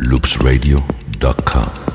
loopsradio.com.